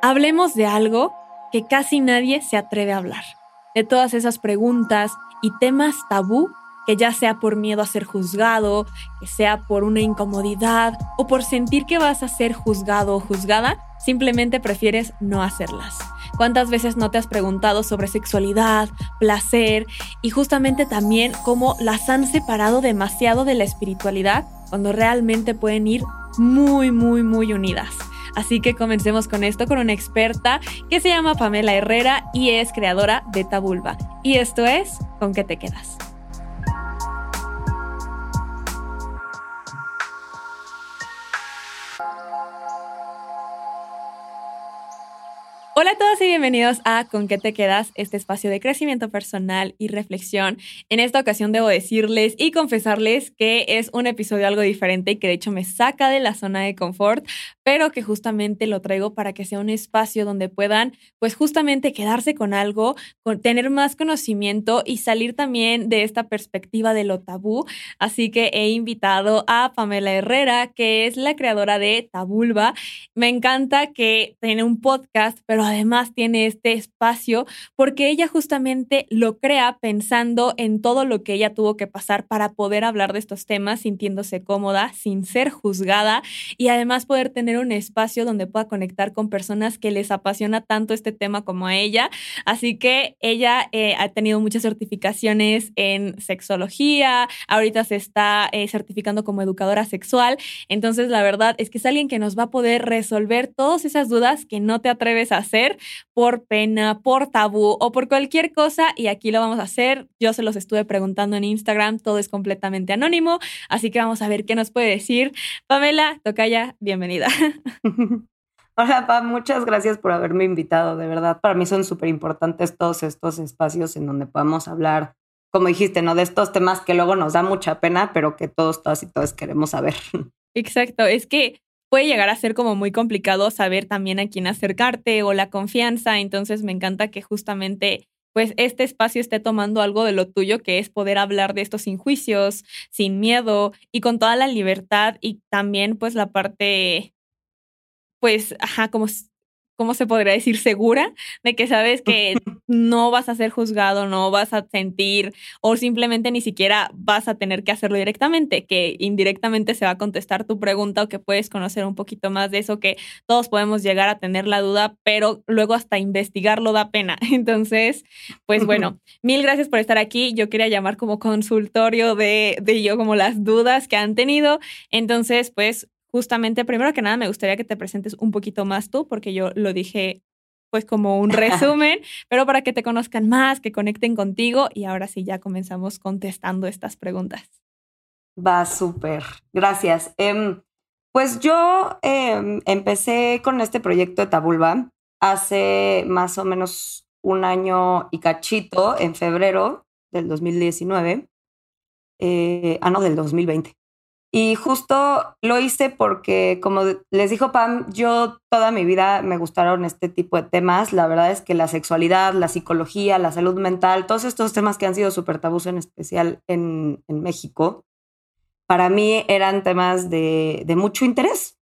Hablemos de algo que casi nadie se atreve a hablar, de todas esas preguntas y temas tabú que ya sea por miedo a ser juzgado, que sea por una incomodidad o por sentir que vas a ser juzgado o juzgada, simplemente prefieres no hacerlas. ¿Cuántas veces no te has preguntado sobre sexualidad, placer y justamente también cómo las han separado demasiado de la espiritualidad cuando realmente pueden ir muy, muy, muy unidas? Así que comencemos con esto con una experta que se llama Pamela Herrera y es creadora de Tabulba. Y esto es ¿Con qué te quedas? Hola a todos y bienvenidos a Con qué te quedas, este espacio de crecimiento personal y reflexión. En esta ocasión debo decirles y confesarles que es un episodio algo diferente y que de hecho me saca de la zona de confort, pero que justamente lo traigo para que sea un espacio donde puedan pues justamente quedarse con algo, con, tener más conocimiento y salir también de esta perspectiva de lo tabú. Así que he invitado a Pamela Herrera, que es la creadora de Tabulba. Me encanta que tiene un podcast, pero además tiene este espacio porque ella justamente lo crea pensando en todo lo que ella tuvo que pasar para poder hablar de estos temas sintiéndose cómoda, sin ser juzgada y además poder tener un espacio donde pueda conectar con personas que les apasiona tanto este tema como a ella. Así que ella eh, ha tenido muchas certificaciones en sexología, ahorita se está eh, certificando como educadora sexual. Entonces, la verdad es que es alguien que nos va a poder resolver todas esas dudas que no te atreves a hacer por pena, por tabú o por cualquier cosa y aquí lo vamos a hacer. Yo se los estuve preguntando en Instagram, todo es completamente anónimo, así que vamos a ver qué nos puede decir. Pamela, Tocaya, bienvenida. Hola, Pam, muchas gracias por haberme invitado. De verdad, para mí son súper importantes todos estos espacios en donde podamos hablar, como dijiste, ¿no? De estos temas que luego nos da mucha pena, pero que todos, todas y todos queremos saber. Exacto, es que puede llegar a ser como muy complicado saber también a quién acercarte o la confianza. Entonces me encanta que justamente pues este espacio esté tomando algo de lo tuyo, que es poder hablar de esto sin juicios, sin miedo y con toda la libertad y también pues la parte, pues, ajá, como ¿cómo se podría decir? Segura de que sabes que no vas a ser juzgado, no vas a sentir o simplemente ni siquiera vas a tener que hacerlo directamente, que indirectamente se va a contestar tu pregunta o que puedes conocer un poquito más de eso, que todos podemos llegar a tener la duda, pero luego hasta investigarlo da pena. Entonces, pues bueno, mil gracias por estar aquí. Yo quería llamar como consultorio de, de yo como las dudas que han tenido. Entonces, pues justamente, primero que nada, me gustaría que te presentes un poquito más tú, porque yo lo dije pues como un resumen, pero para que te conozcan más, que conecten contigo y ahora sí ya comenzamos contestando estas preguntas. Va súper, gracias. Em, pues yo em, empecé con este proyecto de Tabulba hace más o menos un año y cachito, en febrero del 2019, eh, ah, no, del 2020. Y justo lo hice porque, como les dijo Pam, yo toda mi vida me gustaron este tipo de temas. La verdad es que la sexualidad, la psicología, la salud mental, todos estos temas que han sido súper tabús en especial en, en, México, para mí eran temas de, de mucho interés.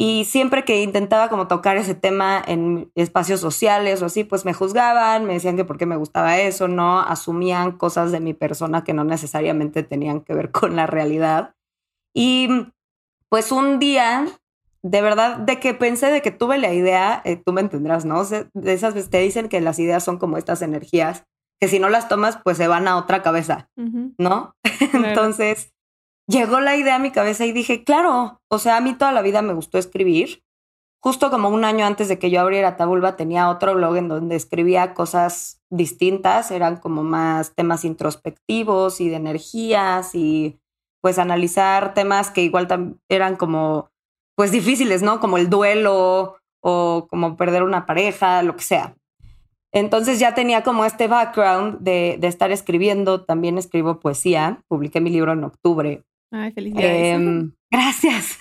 Y siempre que intentaba como tocar ese tema en espacios sociales o así, pues me juzgaban, me decían que por qué me gustaba eso, no asumían cosas de mi persona que no necesariamente tenían que ver con la realidad. Y pues un día, de verdad, de que pensé, de que tuve la idea, eh, tú me entenderás, ¿no? de esas veces te dicen que las ideas son como estas energías, que si no las tomas, pues se van a otra cabeza, ¿no? Entonces, llegó la idea a mi cabeza y dije, claro, o sea, a mí toda la vida me gustó escribir. Justo como un año antes de que yo abriera Tabulba, tenía otro blog en donde escribía cosas distintas, eran como más temas introspectivos y de energías y pues analizar temas que igual eran como pues difíciles, ¿no? Como el duelo o como perder una pareja, lo que sea. Entonces ya tenía como este background de, estar escribiendo, también escribo poesía, publiqué mi libro en octubre. Ay, felicidades. Em, gracias.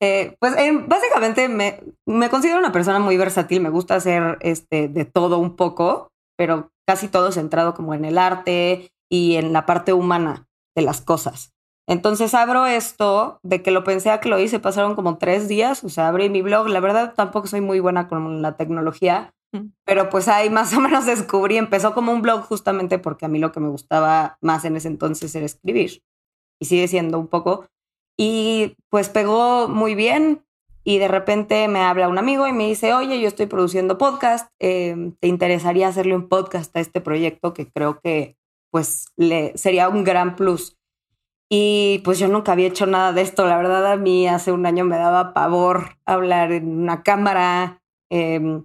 Eh, pues em, básicamente me, me, considero una persona muy versátil, me gusta hacer este, de todo un poco, pero casi todo centrado como en el arte y en la parte humana de las cosas. Entonces abro esto, de que lo pensé a que lo hice, pasaron como tres días, o sea, abrí mi blog, la verdad tampoco soy muy buena con la tecnología, mm. pero pues ahí más o menos descubrí, empezó como un blog justamente porque a mí lo que me gustaba más en ese entonces era escribir, y sigue siendo un poco, y pues pegó muy bien, y de repente me habla un amigo y me dice, oye, yo estoy produciendo podcast, em, ¿te interesaría hacerle un podcast a este proyecto que creo que pues le sería un gran plus? Y pues yo nunca había hecho nada de esto, la verdad a mí hace un año me daba pavor hablar en una cámara. Em,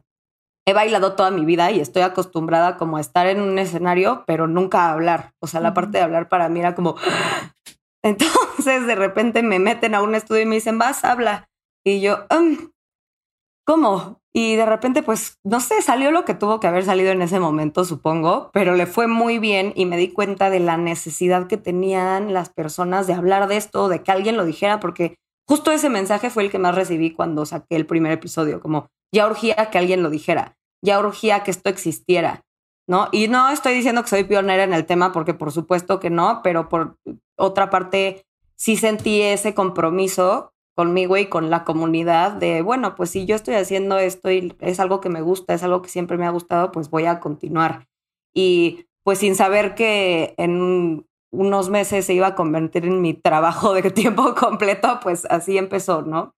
he bailado toda mi vida y estoy acostumbrada como a estar en un escenario, pero nunca a hablar. O sea, la parte de hablar para mí era como... Entonces de repente me meten a un estudio y me dicen, vas, habla. Y yo, um, ¿cómo? Y de repente, pues, no sé, salió lo que tuvo que haber salido en ese momento, supongo, pero le fue muy bien y me di cuenta de la necesidad que tenían las personas de hablar de esto, de que alguien lo dijera, porque justo ese mensaje fue el que más recibí cuando saqué el primer episodio, como ya urgía que alguien lo dijera, ya urgía que esto existiera, ¿no? Y no estoy diciendo que soy pionera en el tema, porque por supuesto que no, pero por otra parte, sí sentí ese compromiso conmigo y con la comunidad de, bueno, pues si yo estoy haciendo esto y es algo que me gusta, es algo que siempre me ha gustado, pues voy a continuar. Y pues sin saber que en unos meses se iba a convertir en mi trabajo de tiempo completo, pues así empezó, ¿no?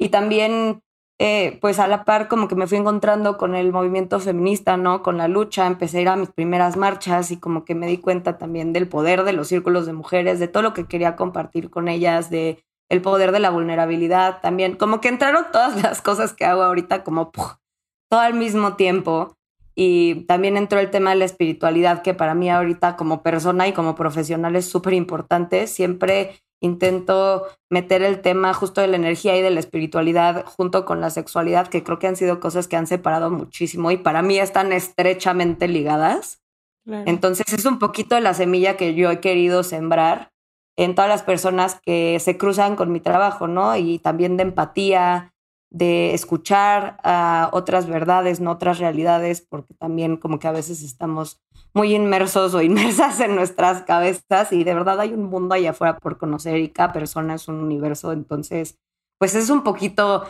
Y también, eh, pues a la par, como que me fui encontrando con el movimiento feminista, ¿no? Con la lucha, empecé a ir a mis primeras marchas y como que me di cuenta también del poder de los círculos de mujeres, de todo lo que quería compartir con ellas, de el poder de la vulnerabilidad también, como que entraron todas las cosas que hago ahorita como todo al mismo tiempo. Y también entró el tema de la espiritualidad, que para mí ahorita como persona y como profesional es súper importante. Siempre intento meter el tema justo de la energía y de la espiritualidad junto con la sexualidad, que creo que han sido cosas que han separado muchísimo y para mí están estrechamente ligadas. Entonces es un poquito de la semilla que yo he querido sembrar en todas las personas que se cruzan con mi trabajo, ¿no? Y también de empatía, de escuchar a otras verdades, no otras realidades, porque también como que a veces estamos muy inmersos o inmersas en nuestras cabezas y de verdad hay un mundo allá afuera por conocer y cada persona es un universo, entonces pues es un poquito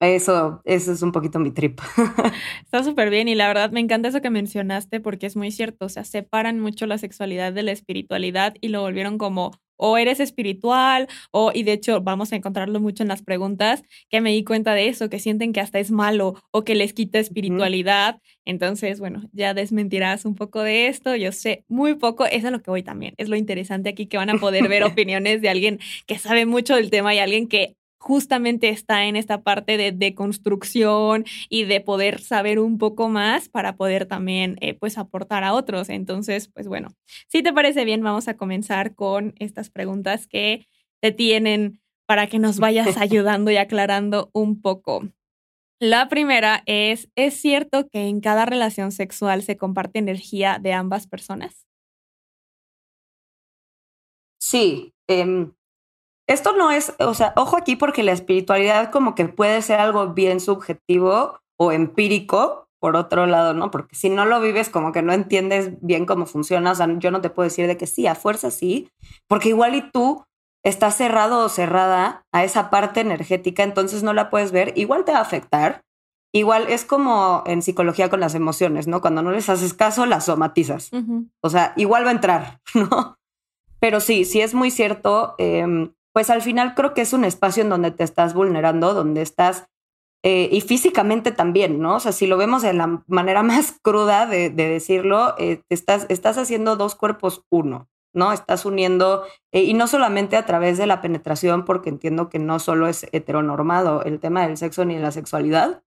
eso, eso es un poquito mi trip. Está súper bien y la verdad me encanta eso que mencionaste porque es muy cierto, o sea, separan mucho la sexualidad de la espiritualidad y lo volvieron como o eres espiritual, o, y de hecho vamos a encontrarlo mucho en las preguntas, que me di cuenta de eso, que sienten que hasta es malo o que les quita espiritualidad. Entonces, bueno, ya desmentirás un poco de esto, yo sé muy poco, eso es lo que voy también, es lo interesante aquí que van a poder ver opiniones de alguien que sabe mucho del tema y alguien que justamente está en esta parte de deconstrucción y de poder saber un poco más para poder también eh, pues aportar a otros. Entonces, pues bueno, si te parece bien, vamos a comenzar con estas preguntas que te tienen para que nos vayas ayudando y aclarando un poco. La primera es, ¿es cierto que en cada relación sexual se comparte energía de ambas personas? Sí, em, esto no es, o sea, ojo aquí porque la espiritualidad como que puede ser algo bien subjetivo o empírico, por otro lado, ¿no? Porque si no lo vives como que no entiendes bien cómo funciona, o sea, yo no te puedo decir de que sí, a fuerza sí, porque igual y tú estás cerrado o cerrada a esa parte energética, entonces no la puedes ver, igual te va a afectar. Igual es como en psicología con las emociones, ¿no? Cuando no les haces caso, las somatizas. O sea, igual va a entrar, ¿no? Pero sí, sí es muy cierto. Eh, pues al final creo que es un espacio en donde te estás vulnerando, donde estás, eh, y físicamente también, ¿no? O sea, si lo vemos de la manera más cruda de, decirlo, eh, estás, estás haciendo dos cuerpos uno, ¿no? Estás uniendo, eh, y no solamente a través de la penetración, porque entiendo que no solo es heteronormado el tema del sexo ni de la sexualidad,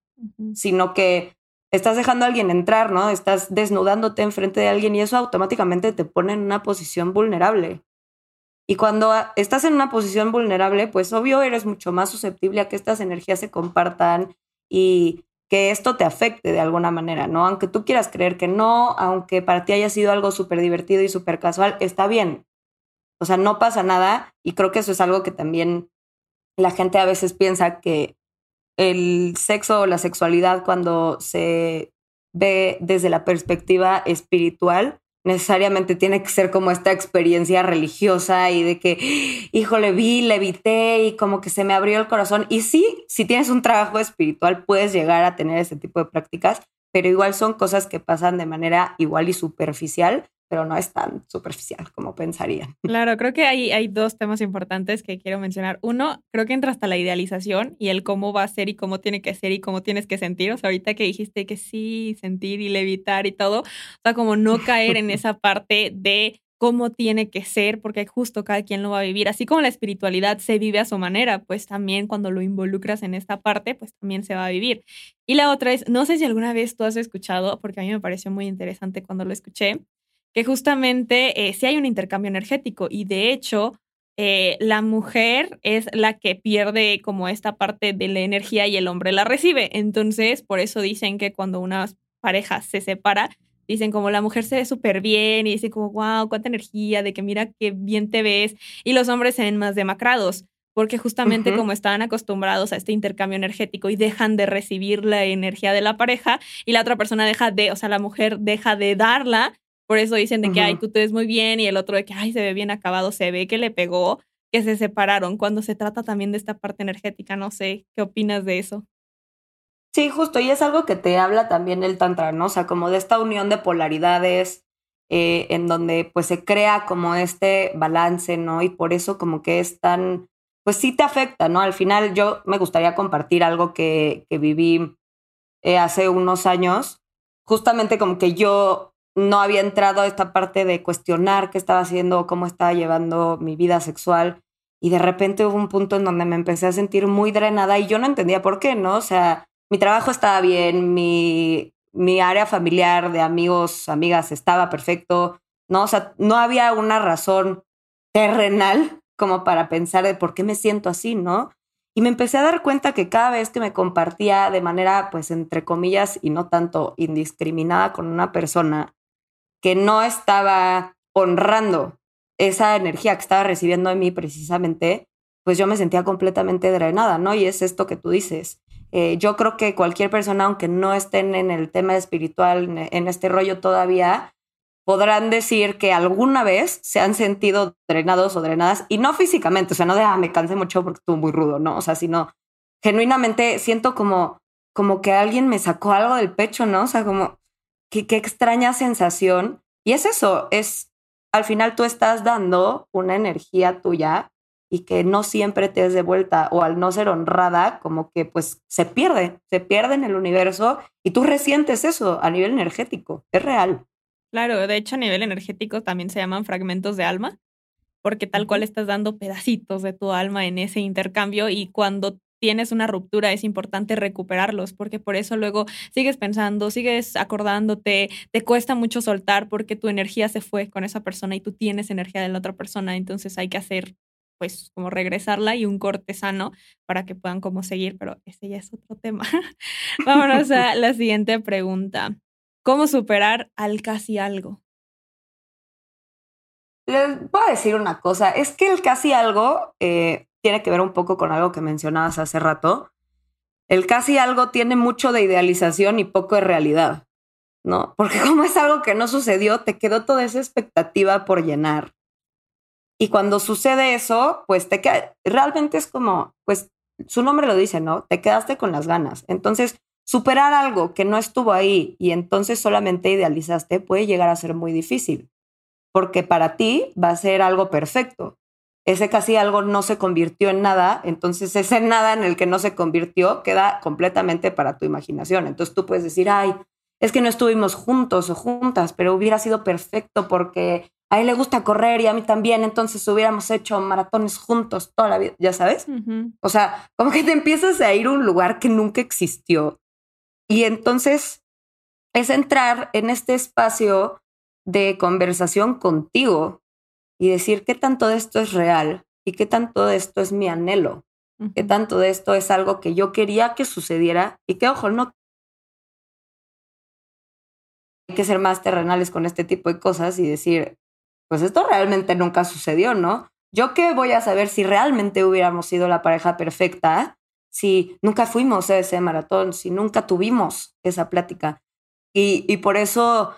sino que estás dejando a alguien entrar, ¿no? Estás desnudándote enfrente de alguien y eso automáticamente te pone en una posición vulnerable. Y cuando estás en una posición vulnerable, pues obvio eres mucho más susceptible a que estas energías se compartan y que esto te afecte de alguna manera, ¿no? Aunque tú quieras creer que no, aunque para ti haya sido algo súper divertido y súper casual, está bien. O sea, no pasa nada y creo que eso es algo que también la gente a veces piensa que el sexo o la sexualidad cuando se ve desde la perspectiva espiritual, necesariamente tiene que ser como esta experiencia religiosa y de que, híjole, vi, levité y como que se me abrió el corazón. Y sí, si tienes un trabajo espiritual, puedes llegar a tener ese tipo de prácticas, pero igual son cosas que pasan de manera igual y superficial pero no es tan superficial como pensaría. Claro, creo que hay, hay dos temas importantes que quiero mencionar. Uno, creo que entra hasta la idealización y el cómo va a ser y cómo tiene que ser y cómo tienes que sentir. O sea, ahorita que dijiste que sí, sentir y levitar y todo, o sea, como no caer en esa parte de cómo tiene que ser, porque justo cada quien lo va a vivir. Así como la espiritualidad se vive a su manera, pues también cuando lo involucras en esta parte, pues también se va a vivir. Y la otra es, no sé si alguna vez tú has escuchado, porque a mí me pareció muy interesante cuando lo escuché, que justamente eh, sí hay un intercambio energético y de hecho eh, la mujer es la que pierde como esta parte de la energía y el hombre la recibe. Entonces, por eso dicen que cuando una pareja se separa, dicen como la mujer se ve súper bien y dicen como, wow, cuánta energía, de que mira qué bien te ves. Y los hombres se ven más demacrados porque justamente como estaban acostumbrados a este intercambio energético y dejan de recibir la energía de la pareja y la otra persona deja de, o sea, la mujer deja de darla, por eso dicen de que, ay, tú te ves muy bien y el otro de que, ay, se ve bien acabado, se ve que le pegó, que se separaron. Cuando se trata también de esta parte energética, no sé, ¿qué opinas de eso? Sí, justo, y es algo que te habla también el Tantra, ¿no? O sea, como de esta unión de polaridades, eh, en donde pues se crea como este balance, ¿no? Y por eso como que es tan, pues sí te afecta, ¿no? Al final yo me gustaría compartir algo que, que viví eh, hace unos años, justamente como que yo no había entrado a esta parte de cuestionar qué estaba haciendo, cómo estaba llevando mi vida sexual. Y de repente hubo un punto en donde me empecé a sentir muy drenada y yo no entendía por qué, ¿no? O sea, mi trabajo estaba bien, mi, mi área familiar de amigos, amigas estaba perfecto, ¿no? O sea, no había una razón terrenal como para pensar de por qué me siento así, ¿no? Y me empecé a dar cuenta que cada vez que me compartía de manera, pues, entre comillas, y no tanto indiscriminada con una persona, que no estaba honrando esa energía que estaba recibiendo de mí precisamente, pues yo me sentía completamente drenada, ¿no? Y es esto que tú dices. Eh, yo creo que cualquier persona, aunque no estén en el tema espiritual, en este rollo todavía, podrán decir que alguna vez se han sentido drenados o drenadas, y no físicamente, o sea, no de, ah, me cansé mucho porque estuvo muy rudo, ¿no? O sea, sino genuinamente siento como, como que alguien me sacó algo del pecho, ¿no? O sea, como, qué, extraña sensación. Y es eso, es al final tú estás dando una energía tuya y que no siempre te es de vuelta o al no ser honrada, como que pues se pierde, se pierde en el universo y tú resientes eso a nivel energético, es real. Claro, de hecho a nivel energético también se llaman fragmentos de alma, porque tal cual estás dando pedacitos de tu alma en ese intercambio y cuando tienes una ruptura, es importante recuperarlos, porque por eso luego sigues pensando, sigues acordándote, te cuesta mucho soltar porque tu energía se fue con esa persona y tú tienes energía de la otra persona, entonces hay que hacer pues como regresarla y un corte sano para que puedan como seguir, pero ese ya es otro tema. Vámonos a la siguiente pregunta. ¿Cómo superar al casi algo? Les voy a decir una cosa, es que el casi algo eh, tiene que ver un poco con algo que mencionabas hace rato. El casi algo tiene mucho de idealización y poco de realidad, ¿no? Porque como es algo que no sucedió, te quedó toda esa expectativa por llenar. Y cuando sucede eso, pues te queda, realmente es como, pues su nombre lo dice, ¿no? Te quedaste con las ganas. Entonces, superar algo que no estuvo ahí y entonces solamente idealizaste puede llegar a ser muy difícil, porque para ti va a ser algo perfecto ese casi algo no se convirtió en nada, entonces ese nada en el que no se convirtió queda completamente para tu imaginación. Entonces tú puedes decir, ay, es que no estuvimos juntos o juntas, pero hubiera sido perfecto porque a él le gusta correr y a mí también, entonces hubiéramos hecho maratones juntos toda la vida, ya sabes. O sea, como que te empiezas a ir a un lugar que nunca existió. Y entonces es entrar en este espacio de conversación contigo, y decir qué tanto de esto es real y qué tanto de esto es mi anhelo, qué tanto de esto es algo que yo quería que sucediera y que, ojo, no hay que ser más terrenales con este tipo de cosas y decir, pues esto realmente nunca sucedió, ¿no? Yo qué voy a saber si realmente hubiéramos sido la pareja perfecta, si nunca fuimos a ese maratón, si nunca tuvimos esa plática. Y, y por eso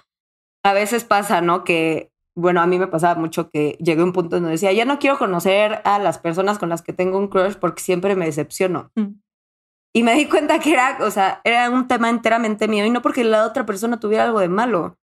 a veces pasa, ¿no? Que, bueno, a mí me pasaba mucho que llegué a un punto donde decía, ya no quiero conocer a las personas con las que tengo un crush porque siempre me decepciono. Mm. Y me di cuenta que era, o sea, era un tema enteramente mío y no porque la otra persona tuviera algo de malo,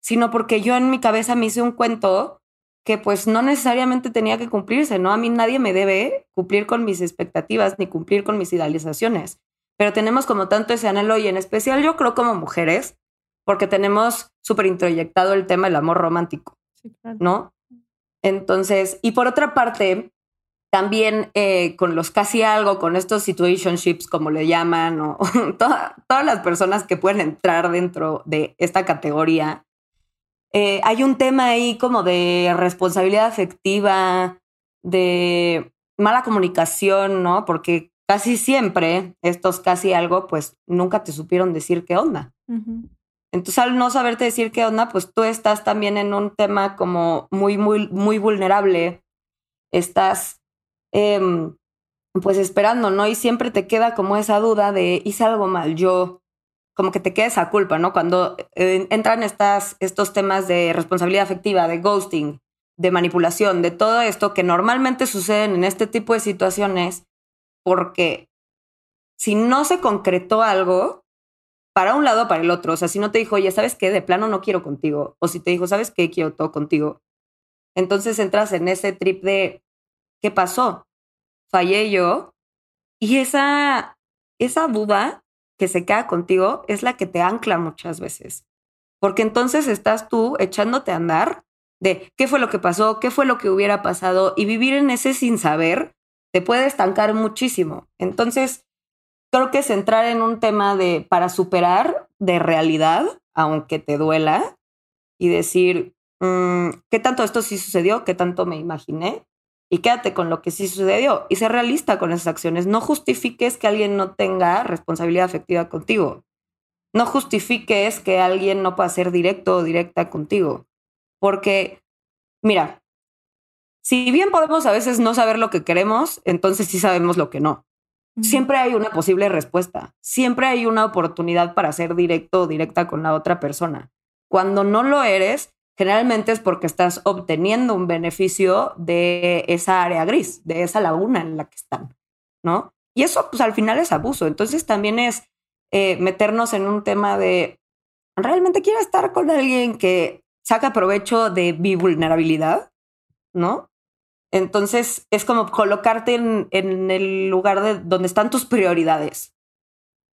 sino porque yo en mi cabeza me hice un cuento que pues no necesariamente tenía que cumplirse, ¿no? A mí nadie me debe cumplir con mis expectativas ni cumplir con mis idealizaciones, pero tenemos como tanto ese anhelo y en especial yo creo como mujeres, porque tenemos súper introyectado el tema del amor romántico, ¿no? Entonces, y por otra parte, también eh, con los casi algo, con estos situationships, como le llaman, o todas las personas que pueden entrar dentro de esta categoría, eh, hay un tema ahí como de responsabilidad afectiva, de mala comunicación, ¿no? Porque casi siempre estos casi algo, pues nunca te supieron decir qué onda. Entonces, al no saberte decir qué onda, pues tú estás también en un tema como muy, muy, muy vulnerable. Estás Em, pues esperando, ¿no? Y siempre te queda como esa duda de, hice algo mal yo, como que te queda esa culpa, ¿no? Cuando eh, entran estas, estos temas de responsabilidad afectiva, de ghosting, de manipulación, de todo esto que normalmente suceden en este tipo de situaciones, porque si no se concretó algo, para un lado o para el otro, o sea, si no te dijo, oye, ¿sabes qué? De plano no quiero contigo, o si te dijo, ¿sabes qué? Quiero todo contigo. Entonces entras en ese trip de, ¿qué pasó? Fallé yo. Y esa, esa duda que se queda contigo es la que te ancla muchas veces. Porque entonces estás tú echándote a andar de qué fue lo que pasó, qué fue lo que hubiera pasado y vivir en ese sin saber te puede estancar muchísimo. Entonces, creo que es entrar en un tema de para superar de realidad, aunque te duela, y decir, mm, ¿qué tanto esto sí sucedió? ¿Qué tanto me imaginé? y quédate con lo que sí sucedió y sé realista con esas acciones. No justifiques que alguien no tenga responsabilidad afectiva contigo. No justifiques que alguien no pueda ser directo o directa contigo. Porque, mira, si bien podemos a veces no saber lo que queremos, entonces sí sabemos lo que no. Siempre hay una posible respuesta. Siempre hay una oportunidad para ser directo o directa con la otra persona. Cuando no lo eres, generalmente es porque estás obteniendo un beneficio de esa área gris, de esa laguna en la que están, ¿no? Y eso, pues al final es abuso. Entonces también es eh, meternos en un tema de, ¿realmente quiero estar con alguien que saca provecho de mi vulnerabilidad? ¿No? Entonces es como colocarte en, el lugar de donde están tus prioridades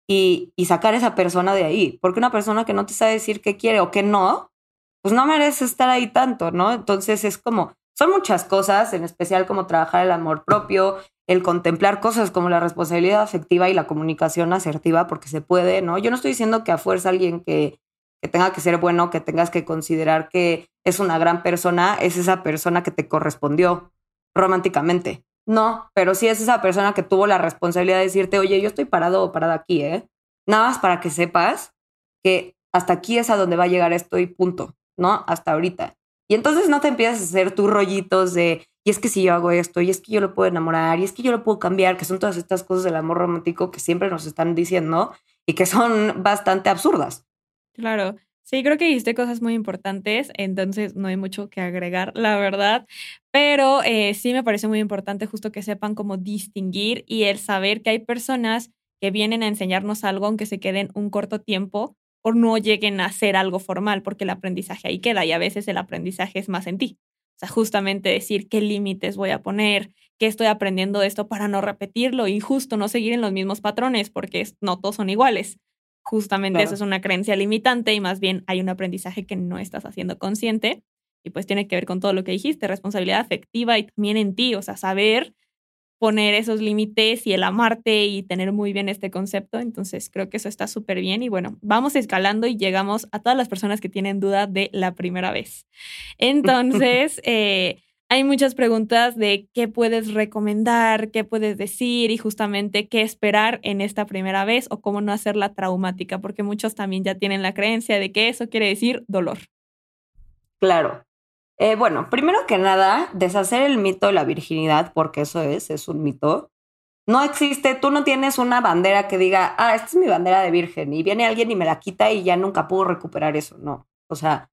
y, y sacar a esa persona de ahí. Porque una persona que no te sabe decir qué quiere o qué no, pues no merece estar ahí tanto, ¿no? Entonces es como, son muchas cosas, en especial como trabajar el amor propio, el contemplar cosas como la responsabilidad afectiva y la comunicación asertiva, porque se puede, ¿no? Yo no estoy diciendo que a fuerza alguien que, que tenga que ser bueno, que tengas que considerar que es una gran persona, es esa persona que te correspondió románticamente. No, pero sí es esa persona que tuvo la responsabilidad de decirte, oye, yo estoy parado o parada aquí, ¿eh? Nada más para que sepas que hasta aquí es a donde va a llegar esto y punto. ¿no? Hasta ahorita. Y entonces no te empiezas a hacer tus rollitos de, y es que si yo hago esto, y es que yo lo puedo enamorar, y es que yo lo puedo cambiar, que son todas estas cosas del amor romántico que siempre nos están diciendo y que son bastante absurdas. Claro. Sí, creo que dijiste cosas muy importantes, entonces no hay mucho que agregar, la verdad, pero eh, sí me parece muy importante justo que sepan cómo distinguir y el saber que hay personas que vienen a enseñarnos algo aunque se queden un corto tiempo o no lleguen a ser algo formal, porque el aprendizaje ahí queda y a veces el aprendizaje es más en ti. O sea, justamente decir qué límites voy a poner, qué estoy aprendiendo de esto para no repetirlo y justo no seguir en los mismos patrones, porque no todos son iguales. Justamente eso es una creencia limitante y más bien hay un aprendizaje que no estás haciendo consciente y pues tiene que ver con todo lo que dijiste, responsabilidad afectiva y también en ti, o sea, saber poner esos límites y el amarte y tener muy bien este concepto. Entonces creo que eso está súper bien y bueno, vamos escalando y llegamos a todas las personas que tienen duda de la primera vez. Entonces, eh, hay muchas preguntas de qué puedes recomendar, qué puedes decir y justamente qué esperar en esta primera vez o cómo no hacerla traumática, porque muchos también ya tienen la creencia de que eso quiere decir dolor. Claro, eh, bueno, primero que nada, deshacer el mito de la virginidad, porque eso es, es un mito. No existe, tú no tienes una bandera que diga, ah, esta es mi bandera de virgen, y viene alguien y me la quita y ya nunca puedo recuperar eso. No. O sea,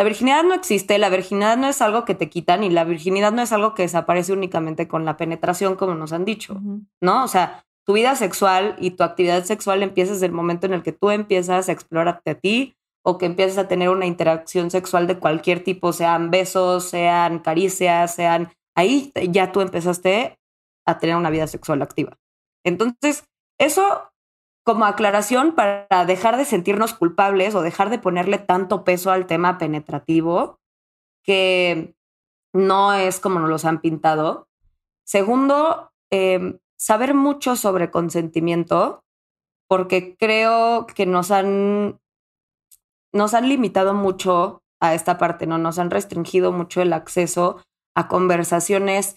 La virginidad no existe, la virginidad no es algo que te quitan y la virginidad no es algo que desaparece únicamente con la penetración, como nos han dicho, ¿no? O sea, tu vida sexual y tu actividad sexual empieza desde el momento en el que tú empiezas a explorarte a ti o que empiezas a tener una interacción sexual de cualquier tipo, sean besos, sean caricias, sean... Ahí ya tú empezaste a tener una vida sexual activa. Entonces, eso como aclaración para dejar de sentirnos culpables o dejar de ponerle tanto peso al tema penetrativo, que no es como nos los han pintado. Segundo, em, saber mucho sobre consentimiento, porque creo que nos han, nos han limitado mucho a esta parte, ¿no? Nos han restringido mucho el acceso a conversaciones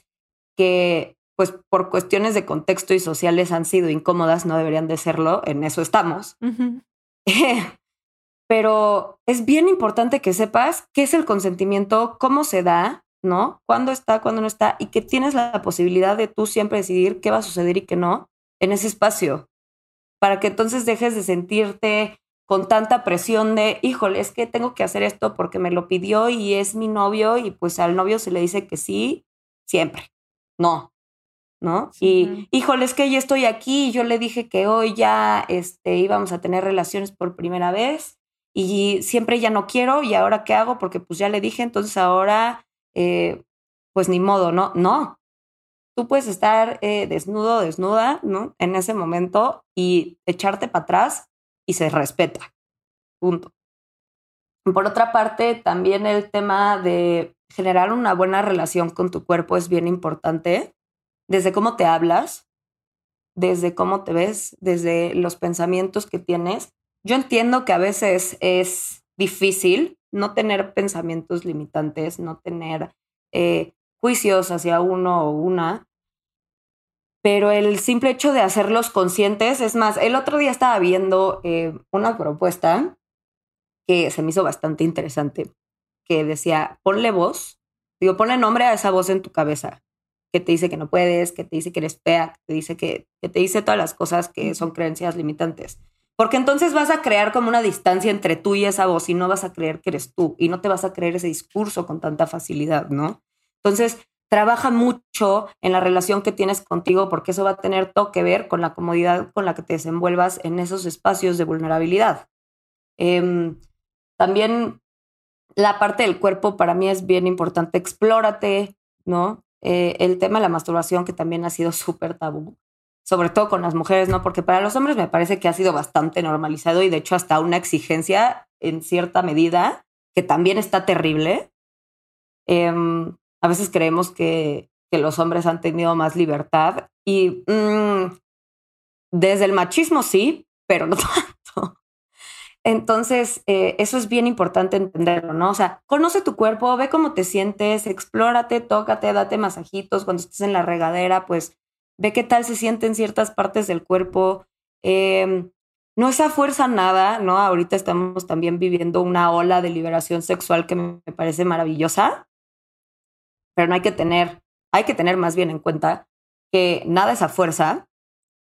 que pues por cuestiones de contexto y sociales han sido incómodas, no deberían de serlo, en eso estamos. Pero es bien importante que sepas qué es el consentimiento, cómo se da, ¿no? Cuándo está, cuándo no está, y que tienes la posibilidad de tú siempre decidir qué va a suceder y qué no en ese espacio, para que entonces dejes de sentirte con tanta presión de, híjole, es que tengo que hacer esto porque me lo pidió y es mi novio y pues al novio se le dice que sí, siempre. No, ¿no? y, híjole, es que ya estoy aquí, yo le dije que hoy ya este, íbamos a tener relaciones por primera vez y siempre ya no quiero y ahora qué hago porque pues ya le dije, entonces ahora eh, pues ni modo, ¿no? No. Tú puedes estar eh, desnudo, desnuda, ¿no? En ese momento y echarte para atrás y se respeta. Punto. Por otra parte, también el tema de generar una buena relación con tu cuerpo es bien importante desde cómo te hablas, desde cómo te ves, desde los pensamientos que tienes. Yo entiendo que a veces es difícil no tener pensamientos limitantes, no tener eh, juicios hacia uno o una, pero el simple hecho de hacerlos conscientes, es más, el otro día estaba viendo eh, una propuesta que se me hizo bastante interesante, que decía, ponle voz, digo, ponle nombre a esa voz en tu cabeza que te dice que no puedes, que te dice que eres fea, que te dice que, que te dice todas las cosas que son creencias limitantes. Porque entonces vas a crear como una distancia entre tú y esa voz y no vas a creer que eres tú y no te vas a creer ese discurso con tanta facilidad, ¿no? Entonces, trabaja mucho en la relación que tienes contigo porque eso va a tener todo que ver con la comodidad con la que te desenvuelvas en esos espacios de vulnerabilidad. Em, también la parte del cuerpo para mí es bien importante. Explórate, ¿no? Eh, el tema de la masturbación, que también ha sido súper tabú, sobre todo con las mujeres, ¿no? Porque para los hombres me parece que ha sido bastante normalizado y de hecho hasta una exigencia en cierta medida, que también está terrible. Em, a veces creemos que, que, los hombres han tenido más libertad y mm, desde el machismo sí, pero no. Entonces, eh, eso es bien importante entenderlo, ¿no? O sea, conoce tu cuerpo, ve cómo te sientes, explórate, tócate, date masajitos cuando estés en la regadera, pues ve qué tal se sienten ciertas partes del cuerpo. Em, no es a fuerza nada, ¿no? Ahorita estamos también viviendo una ola de liberación sexual que me parece maravillosa, pero no hay que tener, hay que tener más bien en cuenta que nada es a fuerza,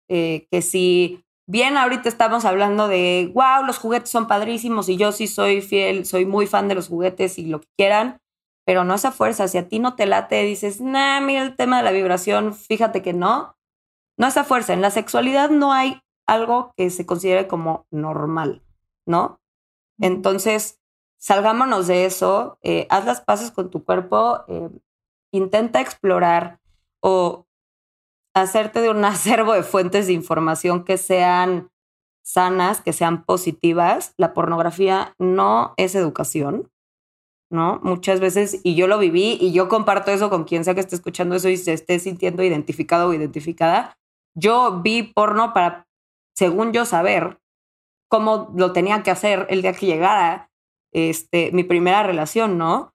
eh, que si bien ahorita estamos hablando de, wow, los juguetes son padrísimos y yo sí soy fiel, soy muy fan de los juguetes y lo que quieran, pero no esa fuerza. Si a ti no te late, dices, nah, mira el tema de la vibración, fíjate que no. No esa fuerza. En la sexualidad no hay algo que se considere como normal, ¿no? Entonces, salgámonos de eso, eh, haz las paces con tu cuerpo, eh, intenta explorar o hacerte de un acervo de fuentes de información que sean sanas, que sean positivas. La pornografía no es educación, ¿no? Muchas veces, y yo lo viví, y yo comparto eso con quien sea que esté escuchando eso y se esté sintiendo identificado o identificada. Yo vi porno para, según yo, saber cómo lo tenía que hacer el día que llegara este, mi primera relación, ¿no?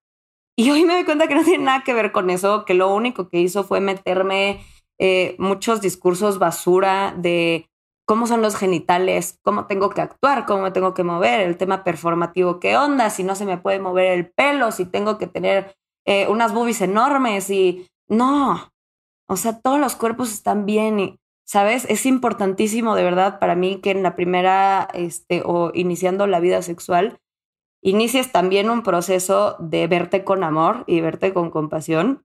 Y hoy me doy cuenta que no tiene nada que ver con eso, que lo único que hizo fue meterme eh, muchos discursos basura de cómo son los genitales, cómo tengo que actuar, cómo me tengo que mover, el tema performativo, qué onda, si no se me puede mover el pelo, si tengo que tener eh, unas boobies enormes y no, o sea, todos los cuerpos están bien y, ¿sabes? Es importantísimo de verdad para mí que en la primera, este, o iniciando la vida sexual, inicies también un proceso de verte con amor y verte con compasión.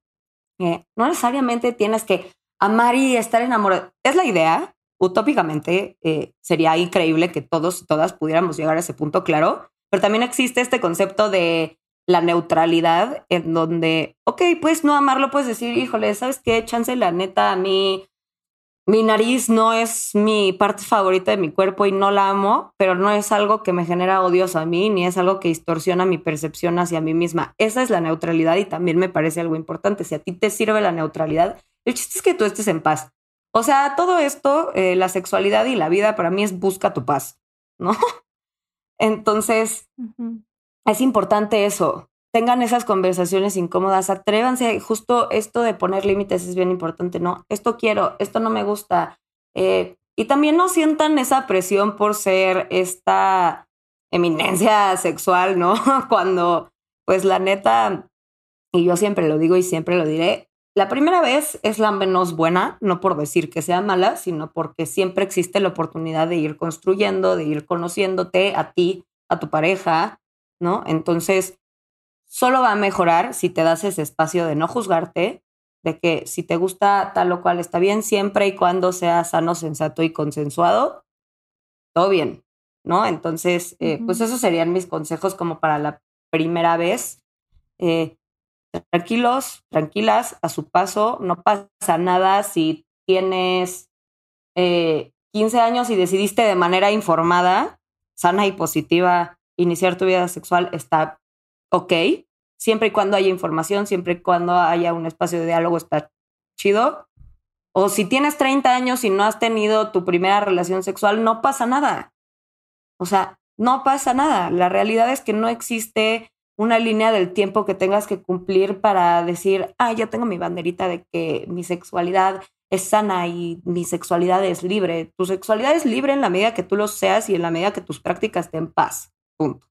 Eh, no necesariamente tienes que amar y estar enamorado. Es la idea, utópicamente eh, sería increíble que todos y todas pudiéramos llegar a ese punto, claro, pero también existe este concepto de la neutralidad en donde, ok, pues no amarlo, puedes decir, híjole, ¿sabes qué? Chance, la neta, a mí mi nariz no es mi parte favorita de mi cuerpo y no la amo, pero no es algo que me genera odios a mí, ni es algo que distorsiona mi percepción hacia mí misma. Esa es la neutralidad y también me parece algo importante. Si a ti te sirve la neutralidad, el chiste es que tú estés en paz. O sea, todo esto, eh, la sexualidad y la vida para mí es busca tu paz, ¿no? Entonces, es importante eso, tengan esas conversaciones incómodas, atrévanse, justo esto de poner límites es bien importante, ¿no? Esto quiero, esto no me gusta. Eh, y también no sientan esa presión por ser esta eminencia sexual, ¿no? Cuando, pues la neta, y yo siempre lo digo y siempre lo diré, la primera vez es la menos buena, no por decir que sea mala, sino porque siempre existe la oportunidad de ir construyendo, de ir conociéndote a ti, a tu pareja, ¿no? Entonces, solo va a mejorar si te das ese espacio de no juzgarte, de que si te gusta tal o cual está bien, siempre y cuando sea sano, sensato y consensuado, todo bien, ¿no? Entonces, eh, pues esos serían mis consejos como para la primera vez. Eh, tranquilos, tranquilas, a su paso, no pasa nada si tienes 15 eh, años y decidiste de manera informada, sana y positiva iniciar tu vida sexual, está ok, siempre y cuando haya información, siempre y cuando haya un espacio de diálogo, está chido. O si tienes 30 años y no has tenido tu primera relación sexual, no pasa nada. O sea, no pasa nada. La realidad es que no existe una línea del tiempo que tengas que cumplir para decir, ah, ya tengo mi banderita de que mi sexualidad es sana y mi sexualidad es libre. Tu sexualidad es libre en la medida que tú lo seas y en la medida que tus prácticas estén en paz. Punto.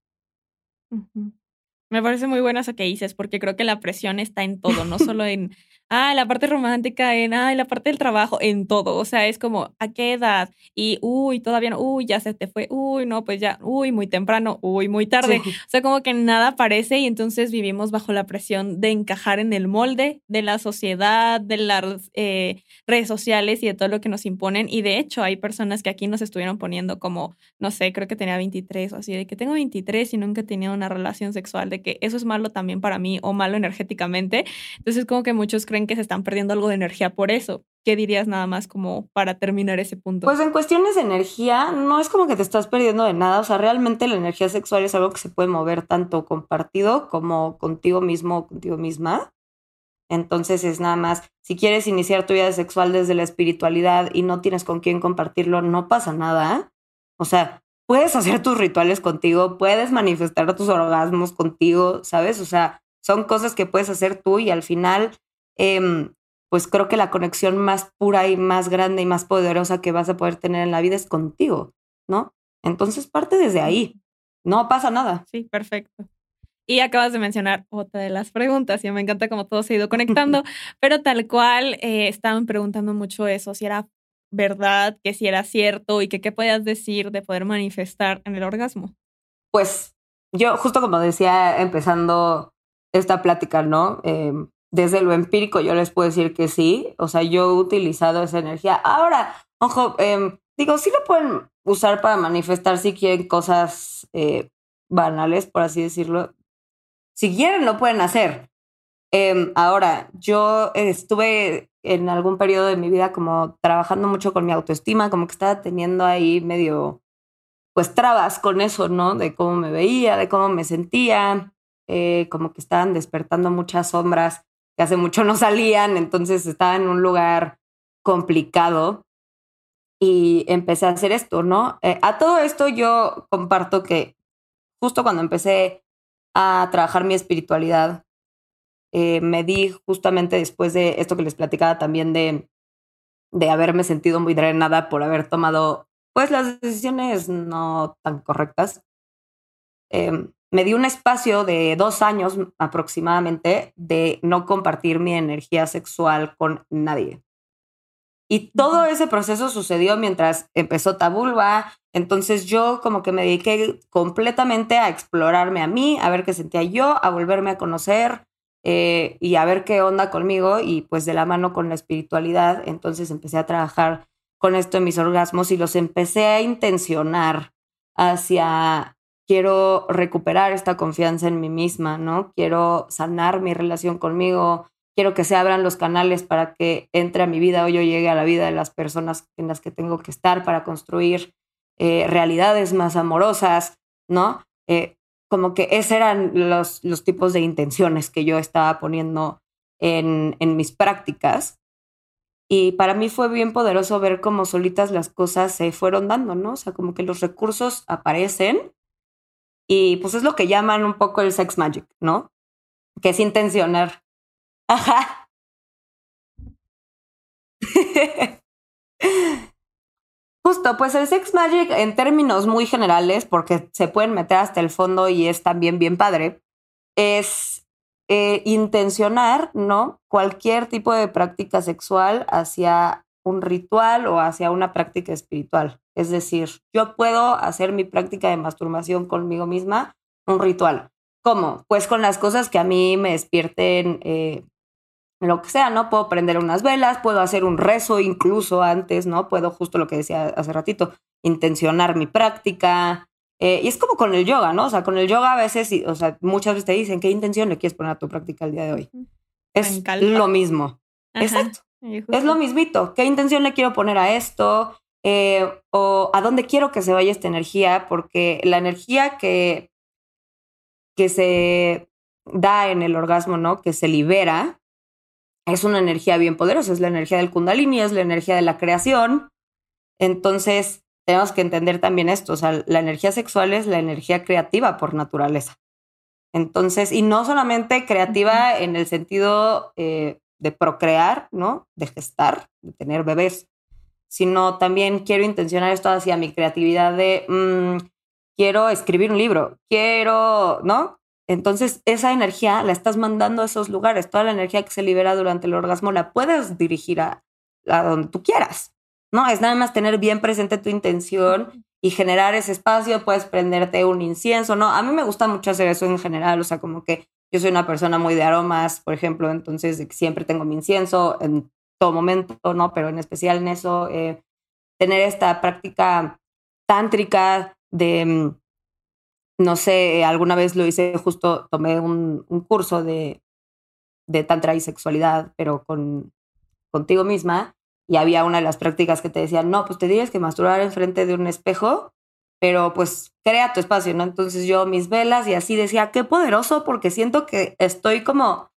Me parece muy bueno eso que dices, porque creo que la presión está en todo, no solo en ah, la parte romántica, en, ah, la parte del trabajo, en todo. O sea, es como, ¿a qué edad? Y, uy, todavía no, uy, ya se te fue, uy, no, pues ya, uy, muy temprano, uy, muy tarde. O sea, como que nada aparece y entonces vivimos bajo la presión de encajar en el molde de la sociedad, de las eh, redes sociales y de todo lo que nos imponen. Y de hecho, hay personas que aquí nos estuvieron poniendo como, no sé, creo que tenía 23 o así, de que tengo 23 y nunca he tenido una relación sexual, de que eso es malo también para mí o malo energéticamente. Entonces, como que muchos creen que se están perdiendo algo de energía por eso. ¿Qué dirías nada más como para terminar ese punto? Pues en cuestiones de energía, no es como que te estás perdiendo de nada. O sea, realmente la energía sexual es algo que se puede mover tanto compartido como contigo mismo o contigo misma. Entonces es nada más, si quieres iniciar tu vida sexual desde la espiritualidad y no tienes con quién compartirlo, no pasa nada. O sea, puedes hacer tus rituales contigo, puedes manifestar tus orgasmos contigo, ¿sabes? O sea, son cosas que puedes hacer tú y al final Em, pues creo que la conexión más pura y más grande y más poderosa que vas a poder tener en la vida es contigo, ¿no? Entonces parte desde ahí, no pasa nada. Sí, perfecto. Y acabas de mencionar otra de las preguntas y me encanta cómo todo se ha ido conectando, pero tal cual eh, estaban preguntando mucho eso, si era verdad, que si era cierto y que qué podías decir de poder manifestar en el orgasmo. Pues yo, justo como decía empezando esta plática, ¿no? Eh, desde lo empírico yo les puedo decir que sí, o sea, yo he utilizado esa energía. Ahora, ojo, em, digo, sí lo pueden usar para manifestar si quieren cosas eh, banales, por así decirlo. Si quieren, lo pueden hacer. Em, ahora, yo estuve en algún periodo de mi vida como trabajando mucho con mi autoestima, como que estaba teniendo ahí medio, pues, trabas con eso, ¿no? De cómo me veía, de cómo me sentía, eh, como que estaban despertando muchas sombras que hace mucho no salían, entonces estaba en un lugar complicado y empecé a hacer esto, ¿no? Eh, a todo esto yo comparto que justo cuando empecé a trabajar mi espiritualidad, eh, me di justamente después de esto que les platicaba también de, de haberme sentido muy drenada por haber tomado pues las decisiones no tan correctas. Eh, me di un espacio de dos años aproximadamente de no compartir mi energía sexual con nadie. Y todo ese proceso sucedió mientras empezó Tabulba. Entonces yo como que me dediqué completamente a explorarme a mí, a ver qué sentía yo, a volverme a conocer eh, y a ver qué onda conmigo y pues de la mano con la espiritualidad. Entonces empecé a trabajar con esto en mis orgasmos y los empecé a intencionar hacia quiero recuperar esta confianza en mí misma, ¿no? Quiero sanar mi relación conmigo, quiero que se abran los canales para que entre a mi vida o yo llegue a la vida de las personas en las que tengo que estar para construir eh, realidades más amorosas, ¿no? Eh, como que esos eran los, los tipos de intenciones que yo estaba poniendo en, en mis prácticas. Y para mí fue bien poderoso ver cómo solitas las cosas se fueron dando, ¿no? O sea, como que los recursos aparecen y pues es lo que llaman un poco el sex magic, ¿no? Que es intencionar Ajá. Justo, pues el sex magic en términos muy generales, porque se pueden meter hasta el fondo y es también bien padre, es eh, intencionar, ¿no? Cualquier tipo de práctica sexual hacia un ritual o hacia una práctica espiritual. Es decir, yo puedo hacer mi práctica de masturbación conmigo misma un ritual. ¿Cómo? Pues con las cosas que a mí me despierten eh, lo que sea, ¿no? Puedo prender unas velas, puedo hacer un rezo incluso antes, ¿no? Puedo, justo lo que decía hace ratito, intencionar mi práctica. Eh, y es como con el yoga, ¿no? O sea, con el yoga a veces, o sea, muchas veces te dicen, ¿qué intención le quieres poner a tu práctica el día de hoy? Es lo mismo. Exacto. Es lo mismito. ¿Qué intención le quiero poner a esto? Eh, o a dónde quiero que se vaya esta energía, porque la energía que, que se da en el orgasmo, ¿no? Que se libera, es una energía bien poderosa, es la energía del kundalini, es la energía de la creación. Entonces, tenemos que entender también esto, o sea, la energía sexual es la energía creativa por naturaleza. Entonces, y no solamente creativa en el sentido eh, de procrear, ¿no? De gestar, de tener bebés, sino también quiero intencionar esto hacia mi creatividad de, mm, quiero escribir un libro, quiero, ¿no? Entonces, esa energía la estás mandando a esos lugares. Toda la energía que se libera durante el orgasmo la puedes dirigir a, donde tú quieras. No, es nada más tener bien presente tu intención y generar ese espacio. Puedes prenderte un incienso, ¿no? A mí me gusta mucho hacer eso en general. O sea, como que yo soy una persona muy de aromas, por ejemplo, entonces siempre tengo mi incienso en todo momento, ¿no? Pero en especial en eso, eh, tener esta práctica tántrica de mm, no sé, alguna vez lo hice, justo tomé un, curso de, de, tantra y sexualidad, pero con, contigo misma, y había una de las prácticas que te decían, no, pues te tienes que masturbar enfrente de un espejo, pero pues crea tu espacio, ¿no? Entonces yo mis velas y así decía, qué poderoso, porque siento que estoy como,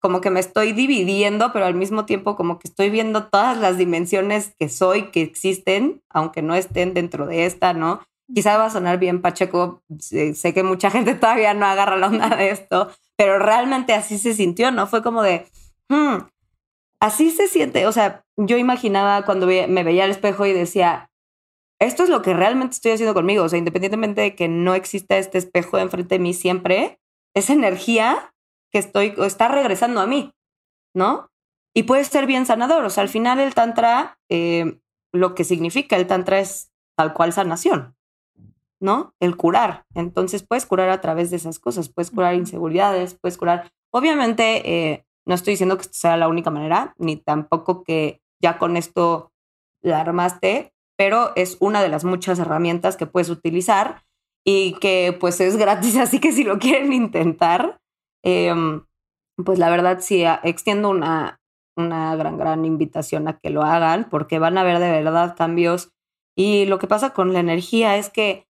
como que me estoy dividiendo, pero al mismo tiempo como que estoy viendo todas las dimensiones que soy, que existen, aunque no estén dentro de esta, ¿no? quizá va a sonar bien Pacheco, sé que mucha gente todavía no agarra la onda de esto, pero realmente así se sintió, ¿no? Fue como de, hmm, así se siente, o sea, yo imaginaba cuando me veía al espejo y decía, esto es lo que realmente estoy haciendo conmigo, o sea, independientemente de que no exista este espejo enfrente de mí siempre, esa energía que estoy, está regresando a mí, ¿no? Y puede ser bien sanador, o sea, al final el tantra, eh, lo que significa el tantra es tal cual sanación, ¿no? El curar. Entonces puedes curar a través de esas cosas, puedes curar inseguridades, puedes curar. Obviamente, eh, no estoy diciendo que sea la única manera, ni tampoco que ya con esto la armaste, pero es una de las muchas herramientas que puedes utilizar y que pues es gratis, así que si lo quieren intentar, em, pues la verdad sí extiendo una, una gran, gran invitación a que lo hagan porque van a ver de verdad cambios. Y lo que pasa con la energía es que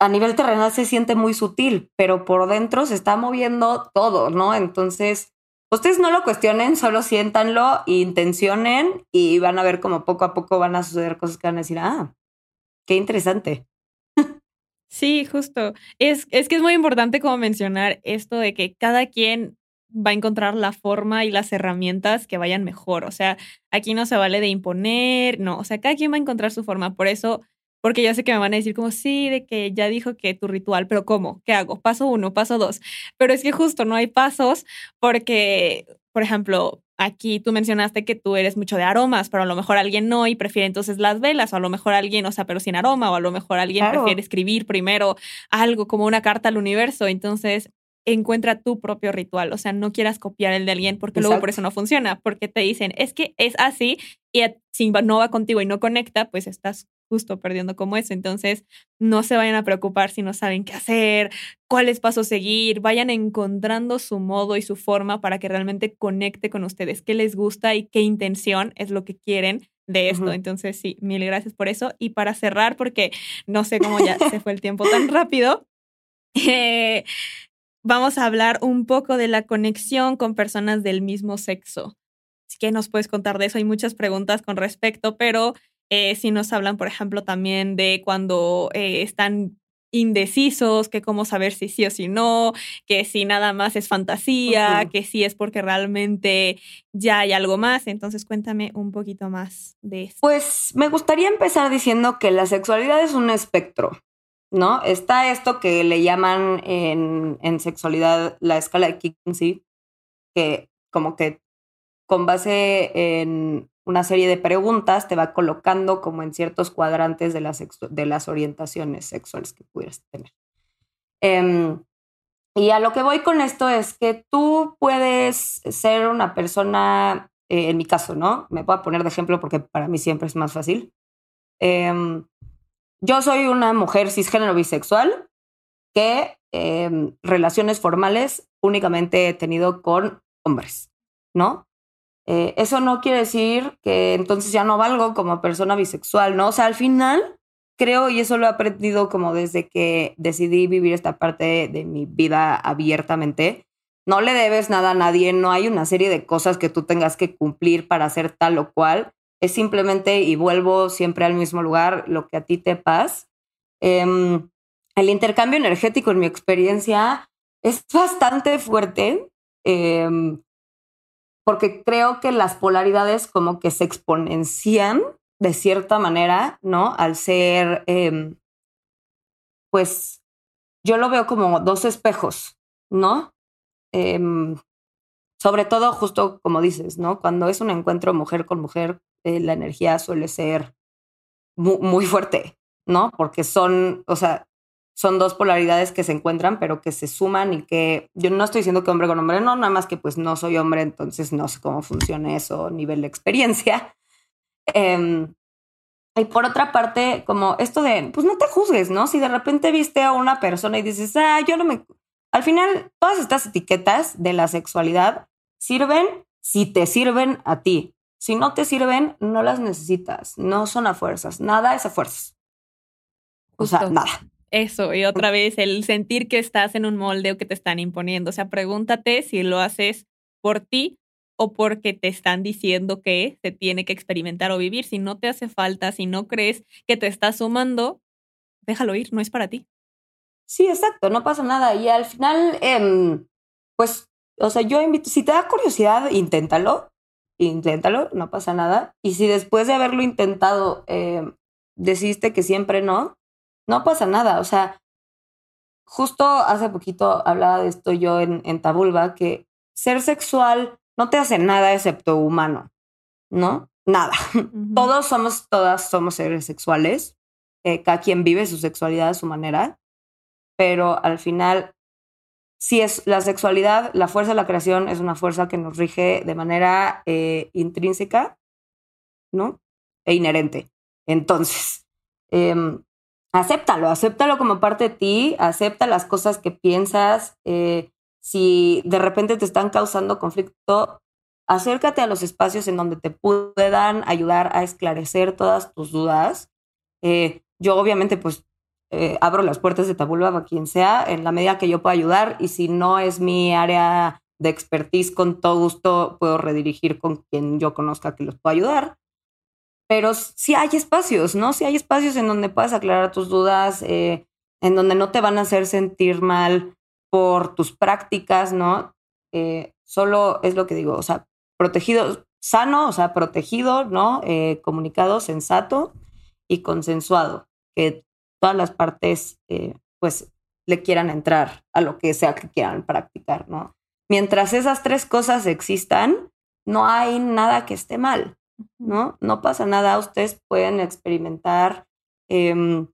a nivel terrenal se siente muy sutil, pero por dentro se está moviendo todo, ¿no? Entonces, ustedes no lo cuestionen, solo siéntanlo, intencionen y van a ver como poco a poco van a suceder cosas que van a decir, ah, qué interesante. Sí, justo. Es, es que es muy importante como mencionar esto de que cada quien va a encontrar la forma y las herramientas que vayan mejor. O sea, aquí no se vale de imponer, no, o sea, cada quien va a encontrar su forma. Por eso porque ya sé que me van a decir como, sí, de que ya dijo que tu ritual, pero ¿cómo? ¿Qué hago? Paso uno, paso dos. Pero es que justo no hay pasos porque, por ejemplo, aquí tú mencionaste que tú eres mucho de aromas, pero a lo mejor alguien no y prefiere entonces las velas, o a lo mejor alguien, o sea, pero sin aroma, o a lo mejor alguien prefiere escribir primero algo como una carta al universo. Entonces, encuentra tu propio ritual, o sea, no quieras copiar el de alguien porque luego por eso no funciona, porque te dicen, es que es así y si no va contigo y no conecta, pues estás justo perdiendo como eso. Entonces, no se vayan a preocupar si no saben qué hacer, cuáles pasos seguir, vayan encontrando su modo y su forma para que realmente conecte con ustedes, qué les gusta y qué intención es lo que quieren de esto. Entonces, sí, mil gracias por eso. Y para cerrar, porque no sé cómo ya se fue el tiempo tan rápido, eh, vamos a hablar un poco de la conexión con personas del mismo sexo. Así que nos puedes contar de eso. Hay muchas preguntas con respecto, pero eh, si nos hablan, por ejemplo, también de cuando eh, están indecisos, que cómo saber si sí o si no, que si nada más es fantasía, que si es porque realmente ya hay algo más. Entonces cuéntame un poquito más de eso. Pues me gustaría empezar diciendo que la sexualidad es un espectro. ¿no? Está esto que le llaman en, en sexualidad la escala de Kinsey, que como que con base en una serie de preguntas te va colocando como en ciertos cuadrantes de las, de las orientaciones sexuales que pudieras tener. Em, y a lo que voy con esto es que tú puedes ser una persona, eh, en mi caso, ¿no? Me puedo poner de ejemplo porque para mí siempre es más fácil. Em, yo soy una mujer cisgénero bisexual que em, relaciones formales únicamente he tenido con hombres, ¿no? Eh, eso no quiere decir que entonces ya no valgo como persona bisexual, ¿no? O sea, al final creo, y eso lo he aprendido como desde que decidí vivir esta parte de mi vida abiertamente, no le debes nada a nadie, no hay una serie de cosas que tú tengas que cumplir para hacer tal o cual es simplemente, y vuelvo siempre al mismo lugar, lo que a ti te pasa. Em, el intercambio energético, en mi experiencia, es bastante fuerte, em, porque creo que las polaridades como que se exponencian de cierta manera, ¿no? Al ser, em, pues, yo lo veo como dos espejos, ¿no? sobre todo, justo como dices, ¿no? Cuando es un encuentro mujer con mujer, eh, la energía suele ser muy, fuerte, ¿no? Porque son, o sea, son dos polaridades que se encuentran, pero que se suman y que yo no estoy diciendo que hombre con hombre, no, nada más que pues no soy hombre, entonces no sé cómo funciona eso, nivel de experiencia. Em, y por otra parte, como esto de, pues no te juzgues, ¿no? Si de repente viste a una persona y dices, ah, yo no me... Al final, todas estas etiquetas de la sexualidad sirven si te sirven a ti. Si no te sirven, no las necesitas. No son a fuerzas. Nada es a fuerzas. O sea, nada. Eso, y otra vez el sentir que estás en un molde o que te están imponiendo. O sea, pregúntate si lo haces por ti o porque te están diciendo que se tiene que experimentar o vivir. Si no te hace falta, si no crees que te está sumando, déjalo ir, no es para ti. Sí, exacto, no pasa nada. Y al final, em, pues, o sea, yo invito, si te da curiosidad, inténtalo inténtalo, no pasa nada. Y si después de haberlo intentado eh, decidiste que siempre no, no pasa nada. O sea, justo hace poquito hablaba de esto yo en, en Tabulba, que ser sexual no te hace nada excepto humano, ¿no? Nada. Todos somos, todas somos seres sexuales. Eh, cada quien vive su sexualidad a su manera, pero al final si es la sexualidad, la fuerza de la creación es una fuerza que nos rige de manera eh, intrínseca, ¿no? E inherente. Entonces, em, acéptalo, acéptalo como parte de ti, acepta las cosas que piensas. Eh, si de repente te están causando conflicto, acércate a los espacios en donde te puedan ayudar a esclarecer todas tus dudas. Eh, yo obviamente pues eh, abro las puertas de Tabulba a quien sea en la medida que yo pueda ayudar y si no es mi área de expertise, con todo gusto puedo redirigir con quien yo conozca que los pueda ayudar. Pero sí hay espacios, ¿no? Sí hay espacios en donde puedas aclarar tus dudas, eh, en donde no te van a hacer sentir mal por tus prácticas, ¿no? Eh, solo es lo que digo, o sea, protegido, sano, o sea, protegido, ¿no? comunicado, sensato y consensuado, que todas las partes eh, pues le quieran entrar a lo que sea que quieran practicar, ¿no? Mientras esas tres cosas existan, no hay nada que esté mal, ¿no? No pasa nada, ustedes pueden experimentar. Em,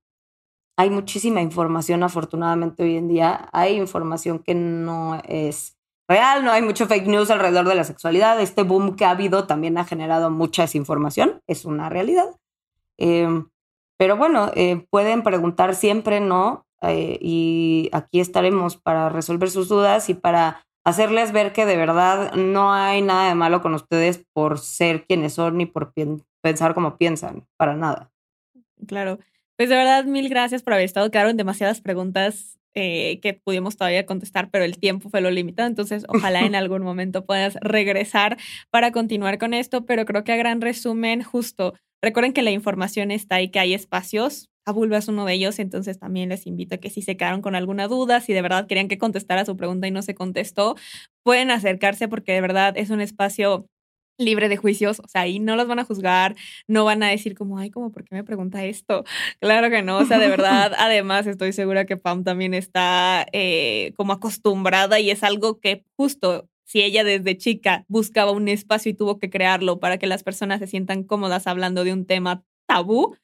hay muchísima información, afortunadamente, hoy en día. Hay información que no es real, no hay mucho fake news alrededor de la sexualidad. Este boom que ha habido también ha generado mucha desinformación, es una realidad. Em, pero bueno, eh, pueden preguntar siempre, ¿no? Eh, y aquí estaremos para resolver sus dudas y para hacerles ver que de verdad no hay nada de malo con ustedes por ser quienes son ni por pensar como piensan, para nada. Claro. Pues de verdad, mil gracias por haber estado. Quedaron demasiadas preguntas eh, que pudimos todavía contestar, pero el tiempo fue lo limitado. Entonces, ojalá en algún momento puedas regresar para continuar con esto. Pero creo que a gran resumen, justo, recuerden que la información está ahí, que hay espacios Vulva es uno de ellos, entonces también les invito a que si se quedaron con alguna duda, si de verdad querían que contestara su pregunta y no se contestó, pueden acercarse porque de verdad es un espacio libre de juicios, o sea, ahí no los van a juzgar, no van a decir como, ay, como, ¿por qué me pregunta esto? Claro que no, o sea, de verdad, además estoy segura que Pam también está eh, como acostumbrada y es algo que justo si ella desde chica buscaba un espacio y tuvo que crearlo para que las personas se sientan cómodas hablando de un tema tabú,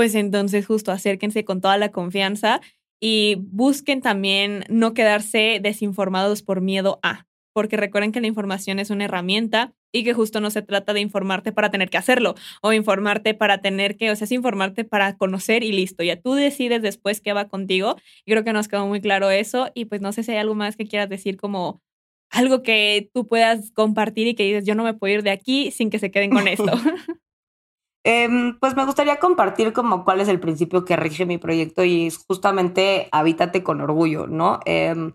pues entonces justo acérquense con toda la confianza y busquen también no quedarse desinformados por miedo a, porque recuerden que la información es una herramienta y que justo no se trata de informarte para tener que hacerlo o informarte para tener que, o sea, es informarte para conocer y listo, ya tú decides después qué va contigo. Y creo que nos quedó muy claro eso y pues no sé si hay algo más que quieras decir como algo que tú puedas compartir y que dices, yo no me puedo ir de aquí sin que se queden con esto. Em, pues me gustaría compartir como cuál es el principio que rige mi proyecto y es justamente habítate con orgullo, ¿no? Em,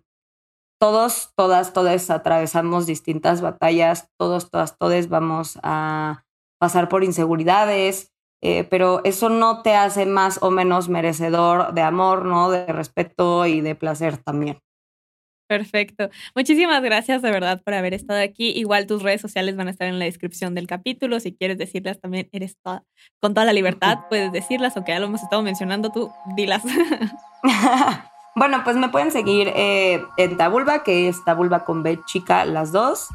todos, todas, todas atravesamos distintas batallas, todos, todas, todos vamos a pasar por inseguridades, eh, pero eso no te hace más o menos merecedor de amor, ¿no? De respeto y de placer también. Perfecto. Muchísimas gracias de verdad por haber estado aquí. Igual tus redes sociales van a estar en la descripción del capítulo. Si quieres decirlas también, eres con toda la libertad, puedes decirlas, aunque ya lo hemos estado mencionando, tú dilas. bueno, pues me pueden seguir eh, en Tabulba, que es Tabulba con B chica, las dos.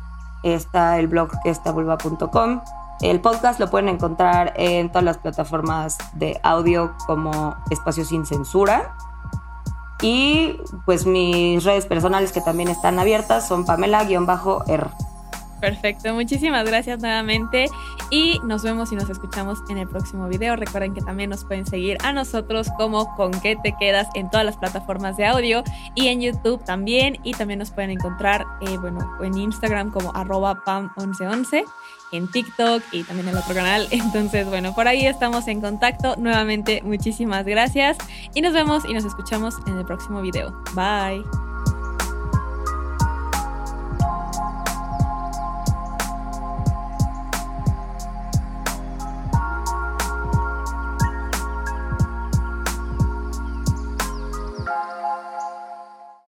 Está el blog que es tabulba.com. El podcast lo pueden encontrar en todas las plataformas de audio como Espacio Sin Censura. Y pues mis redes personales que también están abiertas son Pamela-R. Perfecto, muchísimas gracias nuevamente y nos vemos y nos escuchamos en el próximo video. Recuerden que también nos pueden seguir a nosotros como Con qué te quedas en todas las plataformas de audio y en YouTube también y también nos pueden encontrar eh, bueno, en Instagram como arroba pam1111 en TikTok y también en otro canal. Entonces, bueno, por ahí estamos en contacto. Nuevamente, muchísimas gracias y nos vemos y nos escuchamos en el próximo video. Bye.